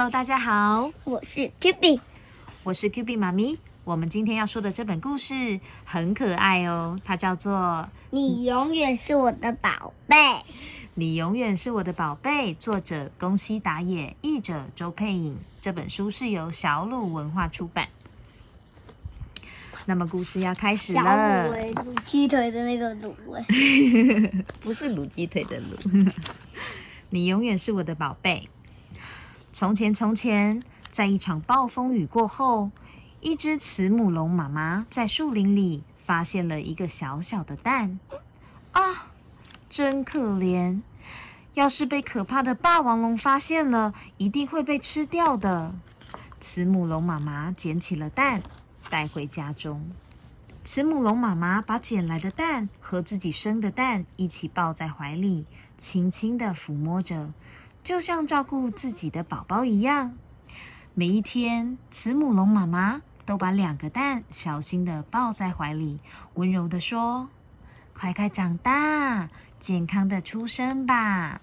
Hello，大家好，我是 Q B，我是 Q B 妈咪。我们今天要说的这本故事很可爱哦，它叫做《你永远是我的宝贝》。你永远是我的宝贝，作者宫西达也，译者周佩颖。这本书是由小鲁文化出版。那么故事要开始小了卤，味，卤鸡腿的那个卤味。不是卤鸡腿的卤。你永远是我的宝贝。从前，从前，在一场暴风雨过后，一只慈母龙妈妈在树林里发现了一个小小的蛋。啊，真可怜！要是被可怕的霸王龙发现了，一定会被吃掉的。慈母龙妈妈捡起了蛋，带回家中。慈母龙妈妈把捡来的蛋和自己生的蛋一起抱在怀里，轻轻地抚摸着，就像照顾自己的宝宝一样。每一天，慈母龙妈妈都把两个蛋小心地抱在怀里，温柔地说：“快快长大，健康的出生吧。”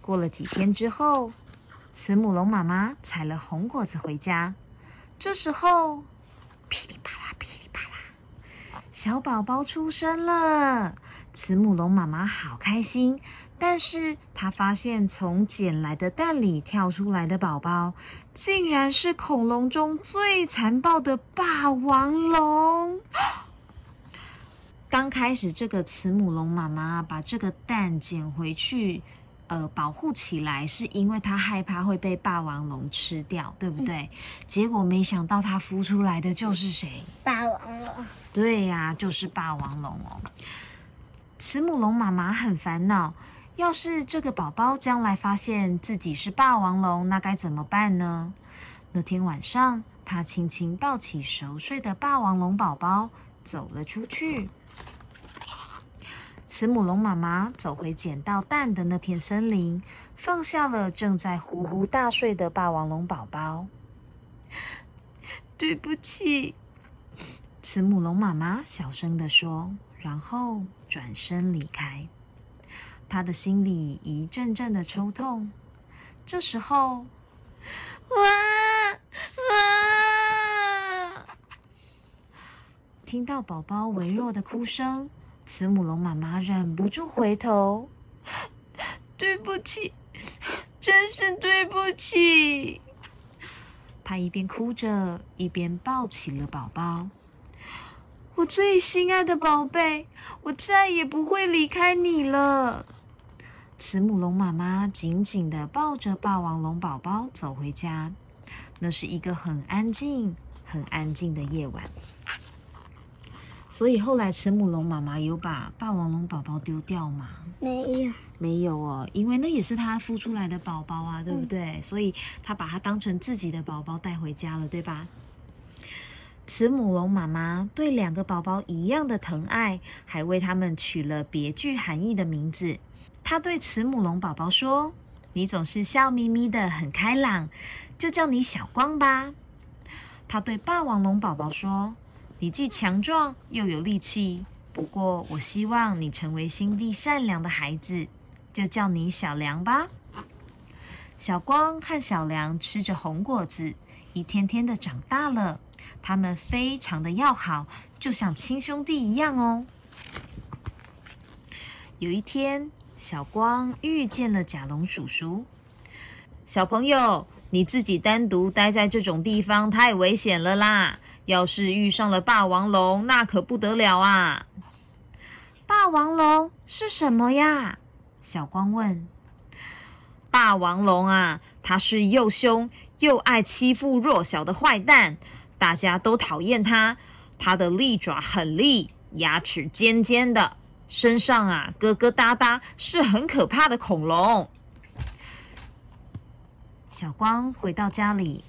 过了几天之后，慈母龙妈妈采了红果子回家，这时候，噼里啪啦，噼里啪啦。小宝宝出生了，慈母龙妈妈好开心。但是他发现从捡来的蛋里跳出来的宝宝，竟然是恐龙中最残暴的霸王龙。刚开始，这个慈母龙妈妈把这个蛋捡回去，呃，保护起来，是因为她害怕会被霸王龙吃掉，对不对？结果没想到，它孵出来的就是谁？霸王龙，对呀、就是霸王龙哦。慈母龙妈妈很烦恼，要是这个宝宝将来发现自己是霸王龙，那该怎么办呢？那天晚上，他轻轻抱起熟睡的霸王龙宝宝，走了出去。慈母龙妈妈走回捡到蛋的那片森林，放下了正在呼呼大睡的霸王龙宝宝。对不起，慈母龙妈妈小声地说，然后转身离开。他的心里一阵阵的抽痛。这时候，哇哇！听到宝宝微弱的哭声，慈母龙妈妈忍不住回头。对不起，真是对不起。她一边哭着，一边抱起了宝宝。我最心爱的宝贝，我再也不会离开你了。慈母龙妈妈紧紧地抱着霸王龙宝宝走回家。那是一个很安静、很安静的夜晚。所以后来慈母龙妈妈有把霸王龙宝宝丢掉吗？没有，没有哦，因为那也是它孵出来的宝宝啊，对不对？所以它把它当成自己的宝宝带回家了，对吧？慈母龙妈妈对两个宝宝一样的疼爱，还为他们取了别具含义的名字。她对慈母龙宝宝说：“你总是笑眯眯的，很开朗，就叫你小光吧。”她对霸王龙宝宝说：“你既强壮又有力气，不过我希望你成为心地善良的孩子，就叫你小梁吧。”小光和小梁吃着红果子，一天天的长大了。他们非常的要好，就像亲兄弟一样哦。有一天，小光遇见了甲龙叔叔。小朋友，你自己单独待在这种地方太危险了啦！要是遇上了霸王龙，那可不得了啊！霸王龙是什么呀？小光问。霸王龙啊，它是又凶又爱欺负弱小的坏蛋。大家都讨厌它，它的利爪很利，牙齿尖尖的，身上啊疙疙瘩瘩，是很可怕的恐龙。小光回到家里，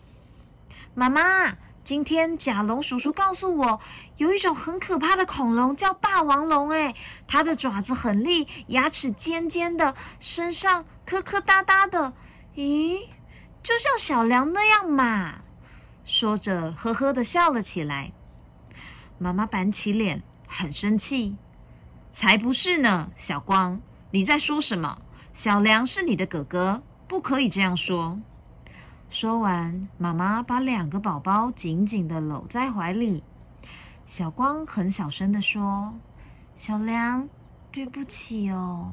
妈妈，今天甲龙叔叔告诉我，有一种很可怕的恐龙叫霸王龙，哎，它的爪子很利，牙齿尖尖的，身上磕磕哒哒的，咦，就像小梁那样嘛。说着，呵呵的笑了起来。妈妈板起脸，很生气。才不是呢，小光，你在说什么？小梁是你的哥哥，不可以这样说。说完，妈妈把两个宝宝紧紧的搂在怀里。小光很小声的说：“小梁，对不起哦。”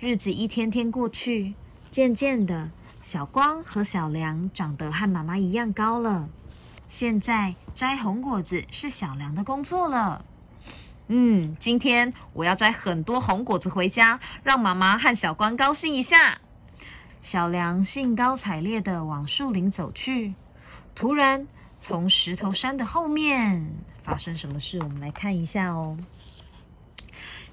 日子一天天过去，渐渐的，小光和小梁长得和妈妈一样高了。现在摘红果子是小梁的工作了。嗯，今天我要摘很多红果子回家，让妈妈和小光高兴一下。小梁兴高采烈地往树林走去。突然，从石头山的后面发生什么事？我们来看一下哦。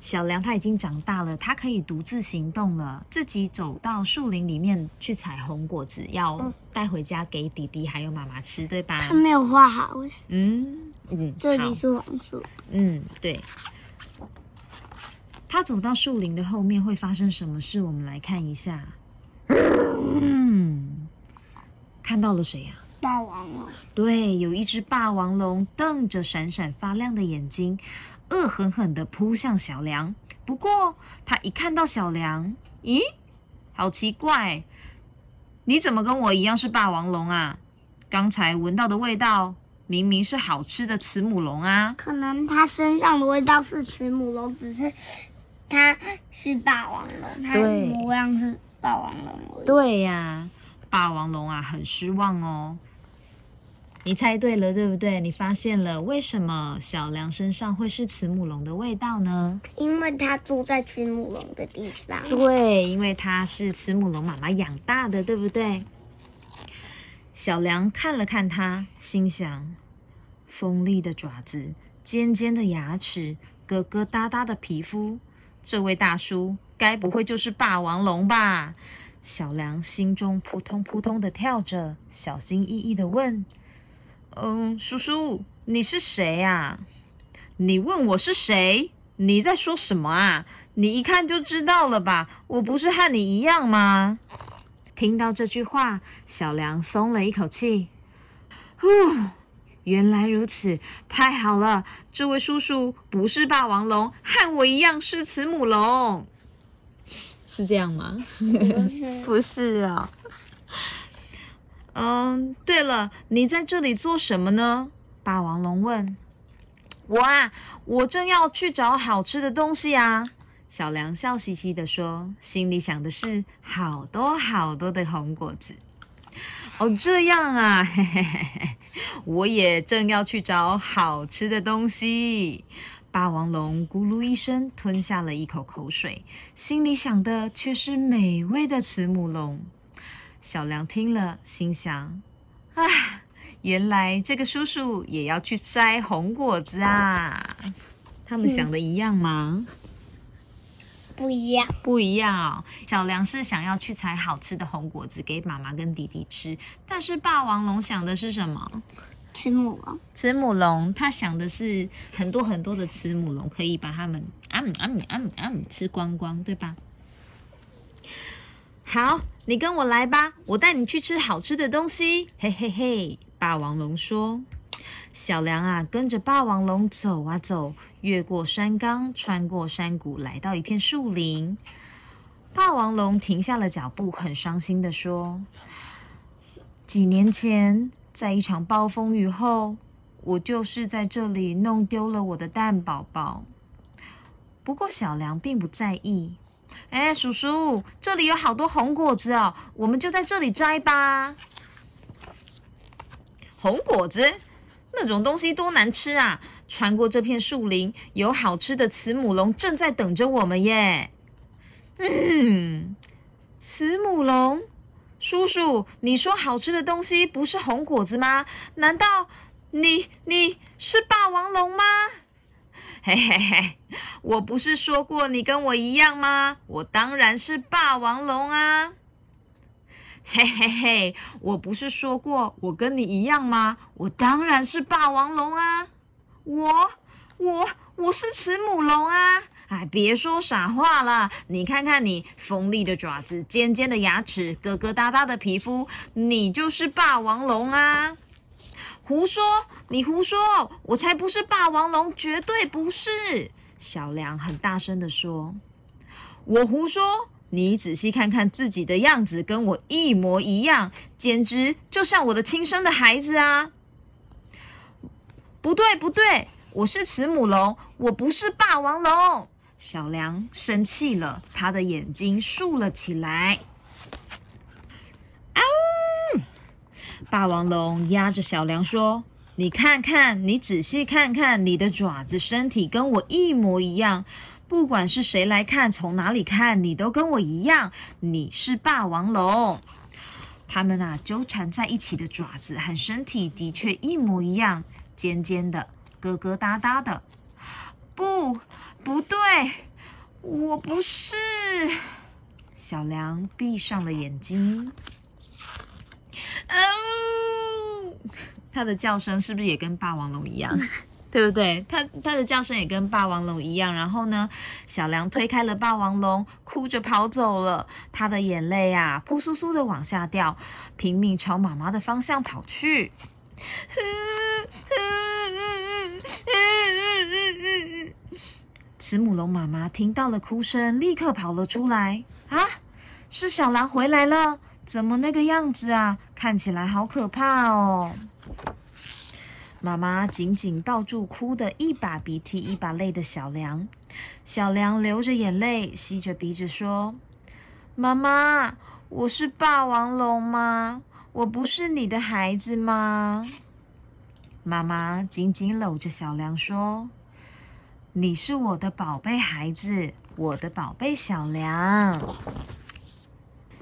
小梁他已经长大了，他可以独自行动了，自己走到树林里面去采红果子，要带回家给弟弟还有妈妈吃，对吧？他没有画好。嗯嗯，这里是黄树。嗯，对。他走到树林的后面会发生什么事？我们来看一下。嗯，看到了谁呀？霸王龙。对，有一只霸王龙瞪着闪闪发亮的眼睛。恶狠狠地扑向小梁，不过他一看到小梁，咦，好奇怪，你怎么跟我一样是霸王龙啊？刚才闻到的味道明明是好吃的慈母龙啊！可能它身上的味道是慈母龙，只是它是霸王龙，它模样是霸王龙。对呀，霸王龙啊，很失望哦。你猜对了，对不对？你发现了为什么小梁身上会是慈母龙的味道呢？因为他住在慈母龙的地方。对，因为他是慈母龙妈妈养大的，对不对？小梁看了看他，心想：锋利的爪子，尖尖的牙齿，疙疙瘩瘩的皮肤，这位大叔该不会就是霸王龙吧？小梁心中扑通扑通的跳着，小心翼翼的问。嗯，叔叔，你是谁呀？你问我是谁？你在说什么啊？你一看就知道了吧？我不是和你一样吗？听到这句话，小梁松了一口气。呼，原来如此，太好了！这位叔叔不是霸王龙，和我一样是慈母龙，是这样吗？不是啊。嗯，对了，你在这里做什么呢？霸王龙问。我啊，我正要去找好吃的东西啊。小梁笑嘻嘻的说，心里想的是好多好多的红果子。哦，这样啊，嘿嘿嘿嘿，我也正要去找好吃的东西。霸王龙咕噜一声吞下了一口口水，心里想的却是美味的慈母龙。小梁听了，心想：“啊，原来这个叔叔也要去摘红果子啊！他们想的一样吗？不一样，不一样。小梁是想要去采好吃的红果子给妈妈跟弟弟吃，但是霸王龙想的是什么？慈母龙。慈母龙，他想的是很多很多的慈母龙可以把它们啊啊啊啊吃光光，对吧？”好，你跟我来吧，我带你去吃好吃的东西。嘿嘿嘿，霸王龙说。小梁啊，跟着霸王龙走啊走，越过山岗，穿过山谷，来到一片树林。霸王龙停下了脚步，很伤心的说：“几年前，在一场暴风雨后，我就是在这里弄丢了我的蛋宝宝。不过小梁并不在意。”哎，叔叔，这里有好多红果子哦，我们就在这里摘吧。红果子那种东西多难吃啊！穿过这片树林，有好吃的慈母龙正在等着我们耶。嗯，慈母龙叔叔，你说好吃的东西不是红果子吗？难道你你是霸王龙吗？嘿嘿嘿，我不是说过你跟我一样吗？我当然是霸王龙啊！嘿嘿嘿，我不是说过我跟你一样吗？我当然是霸王龙啊！我我我是慈母龙啊！哎，别说傻话了，你看看你锋利的爪子、尖尖的牙齿、疙疙瘩瘩的皮肤，你就是霸王龙啊！胡说！你胡说！我才不是霸王龙，绝对不是！小梁很大声的说：“我胡说，你仔细看看自己的样子，跟我一模一样，简直就像我的亲生的孩子啊！不对，不对，我是慈母龙，我不是霸王龙。小梁生气了，他的眼睛竖了起来。啊呜！霸王龙压着小梁说：“你看看，你仔细看看，你的爪子、身体跟我一模一样。”不管是谁来看，从哪里看，你都跟我一样，你是霸王龙。他们啊，纠缠在一起的爪子和身体的确一模一样，尖尖的，疙疙瘩瘩的。不，不对，我不是。小梁闭上了眼睛。嗯，它的叫声是不是也跟霸王龙一样？对不对？它它的叫声也跟霸王龙一样。然后呢，小梁推开了霸王龙，哭着跑走了。他的眼泪啊，扑簌簌的往下掉，拼命朝妈妈的方向跑去。慈母龙妈妈听到了哭声，立刻跑了出来。啊，是小狼回来了！怎么那个样子啊？看起来好可怕哦！妈妈紧紧抱住哭得一把鼻涕一把泪的小梁，小梁流着眼泪，吸着鼻子说：“妈妈，我是霸王龙吗？我不是你的孩子吗？”妈妈紧紧搂着小梁说：“你是我的宝贝孩子，我的宝贝小梁。”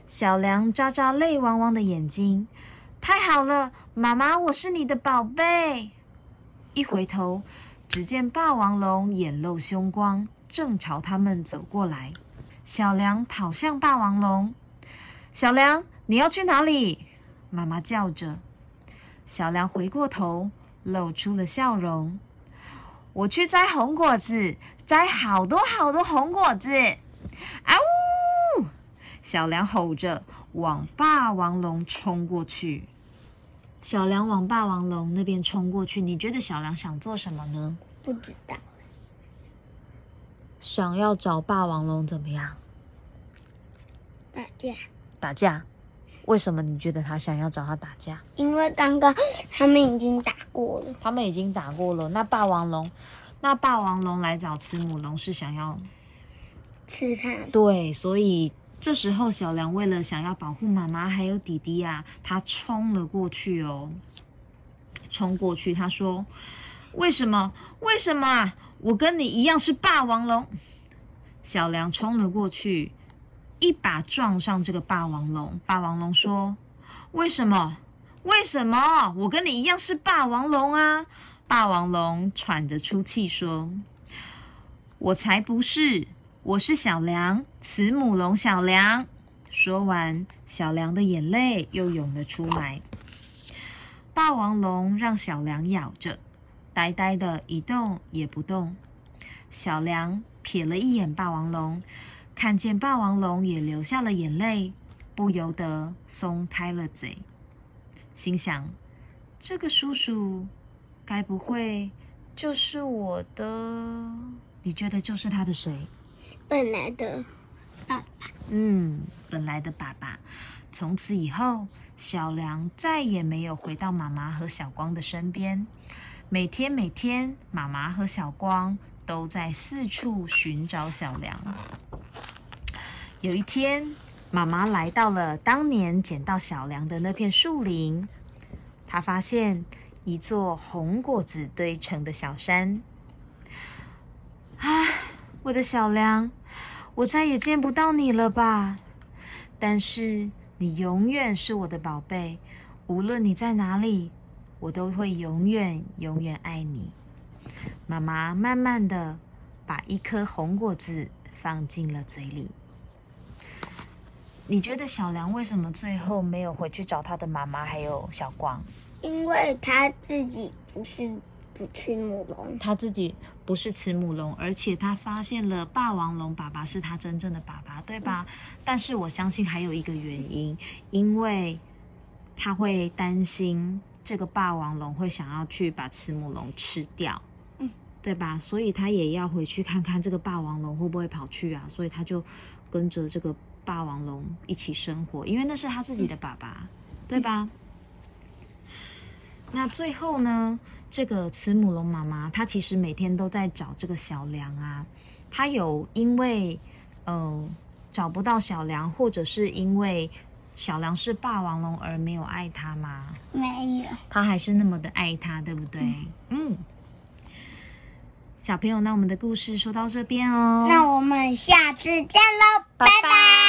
小梁眨眨泪汪汪的眼睛。太好了，妈妈，我是你的宝贝。一回头，只见霸王龙眼露凶光，正朝他们走过来。小梁跑向霸王龙：“小梁，你要去哪里？”妈妈叫着。小梁回过头，露出了笑容：“我去摘红果子，摘好多好多红果子。”啊呜！小梁吼着。往霸王龙冲过去，小梁往霸王龙那边冲过去。你觉得小梁想做什么呢？不知道。想要找霸王龙怎么样？打架。打架？为什么你觉得他想要找他打架？因为刚刚他们已经打过了。他们已经打过了。那霸王龙，那霸王龙来找慈母龙是想要吃它。对，所以。这时候，小梁为了想要保护妈妈还有弟弟啊，他冲了过去哦。冲过去，他说：“为什么？为什么啊？我跟你一样是霸王龙。”小梁冲了过去，一把撞上这个霸王龙。霸王龙说：“为什么？为什么？我跟你一样是霸王龙啊！”霸王龙喘着粗气说：“我才不是。”我是小梁，慈母龙小梁。说完，小梁的眼泪又涌了出来。霸王龙让小梁咬着，呆呆的一动也不动。小梁瞥了一眼霸王龙，看见霸王龙也流下了眼泪，不由得松开了嘴，心想：这个叔叔该不会就是我的？你觉得就是他的谁？本来的爸爸，嗯，本来的爸爸。从此以后，小梁再也没有回到妈妈和小光的身边。每天，每天，妈妈和小光都在四处寻找小梁。有一天，妈妈来到了当年捡到小梁的那片树林，她发现一座红果子堆成的小山。我的小梁！我再也见不到你了吧？但是你永远是我的宝贝，无论你在哪里，我都会永远永远爱你。妈妈慢慢的把一颗红果子放进了嘴里。你觉得小梁为什么最后没有回去找他的妈妈还有小光？因为他自己不是。慈母龙，他自己不是慈母龙，而且他发现了霸王龙爸爸是他真正的爸爸，对吧？但是我相信还有一个原因，因为他会担心这个霸王龙会想要去把慈母龙吃掉，嗯，对吧？所以他也要回去看看这个霸王龙会不会跑去啊？所以他就跟着这个。霸王龙一起生活，因为那是他自己的爸爸，对吧？那最后呢，这个慈母龙妈妈，她其实每天都在找这个小梁啊。她有因为呃找不到小梁，或者是因为小梁是霸王龙而没有爱他吗？没有，她还是那么的爱他，对不对？嗯。小朋友，那我们的故事说到这边哦。那我们下次见喽，拜拜。